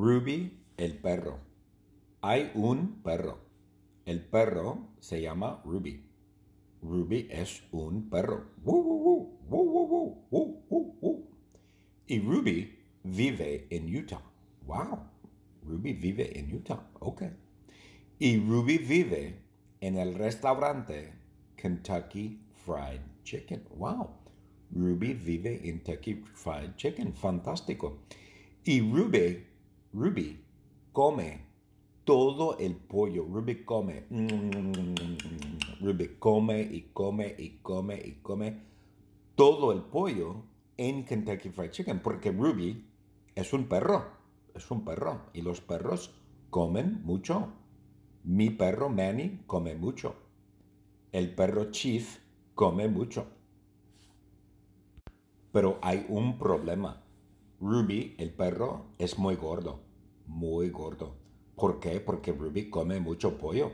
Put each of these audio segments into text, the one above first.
Ruby, el perro. Hay un perro. El perro se llama Ruby. Ruby es un perro. Y Ruby vive en Utah. Wow. Ruby vive en Utah. Ok. Y Ruby vive en el restaurante Kentucky Fried Chicken. Wow. Ruby vive en Kentucky Fried Chicken. Fantástico. Y Ruby, Ruby come todo el pollo. Ruby come. Ruby come y come y come y come todo el pollo en Kentucky Fried Chicken. Porque Ruby es un perro. Es un perro. Y los perros comen mucho. Mi perro Manny come mucho. El perro Chief come mucho. Pero hay un problema. Ruby, el perro, es muy gordo. Muy gordo. ¿Por qué? Porque Ruby come mucho pollo.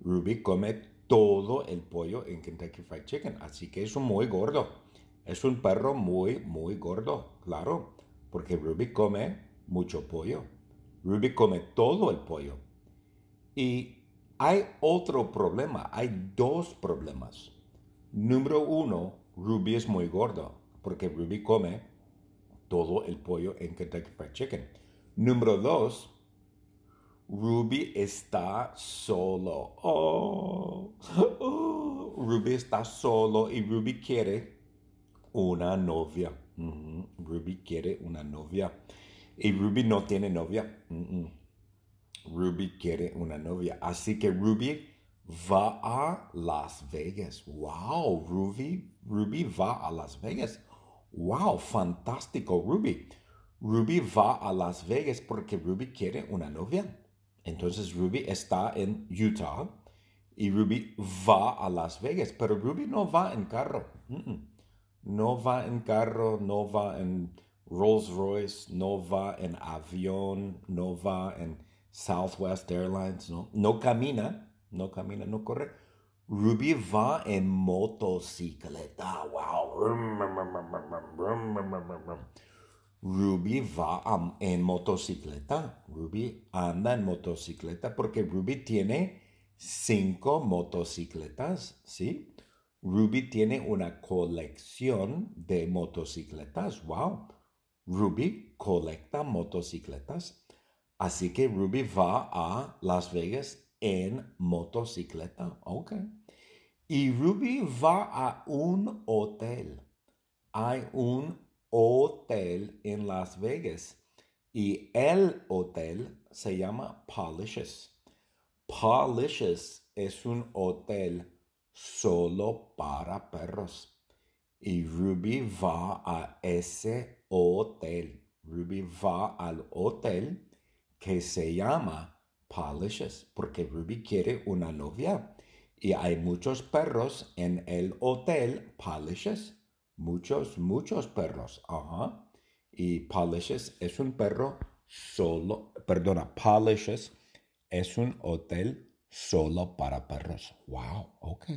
Ruby come todo el pollo en Kentucky Fried Chicken. Así que es muy gordo. Es un perro muy, muy gordo. Claro. Porque Ruby come mucho pollo. Ruby come todo el pollo. Y hay otro problema. Hay dos problemas. Número uno, Ruby es muy gordo. Porque Ruby come todo el pollo en Kentucky Fried Chicken. Número dos, Ruby está solo. Oh, oh, Ruby está solo y Ruby quiere una novia. Ruby quiere una novia. Y Ruby no tiene novia. Ruby quiere una novia. Así que Ruby va a Las Vegas. Wow, Ruby, Ruby va a Las Vegas. Wow, fantástico, Ruby. Ruby va a Las Vegas porque Ruby quiere una novia. Entonces Ruby está en Utah y Ruby va a Las Vegas, pero Ruby no va en carro. No va en carro, no va en Rolls Royce, no va en avión, no va en Southwest Airlines, no, camina, no camina, no corre. Ruby va en motocicleta. Wow. Ruby va en motocicleta. Ruby anda en motocicleta porque Ruby tiene cinco motocicletas, ¿sí? Ruby tiene una colección de motocicletas. Wow. Ruby colecta motocicletas. Así que Ruby va a Las Vegas en motocicleta. Ok. Y Ruby va a un hotel. Hay un hotel en Las Vegas y el hotel se llama Polish's. Polish's es un hotel solo para perros. Y Ruby va a ese hotel. Ruby va al hotel que se llama Polish's, porque Ruby quiere una novia. Y hay muchos perros en el hotel Polish's. Muchos, muchos perros. Ajá. Y Polish's es un perro solo, perdona, Polish's es un hotel solo para perros. Wow, ok.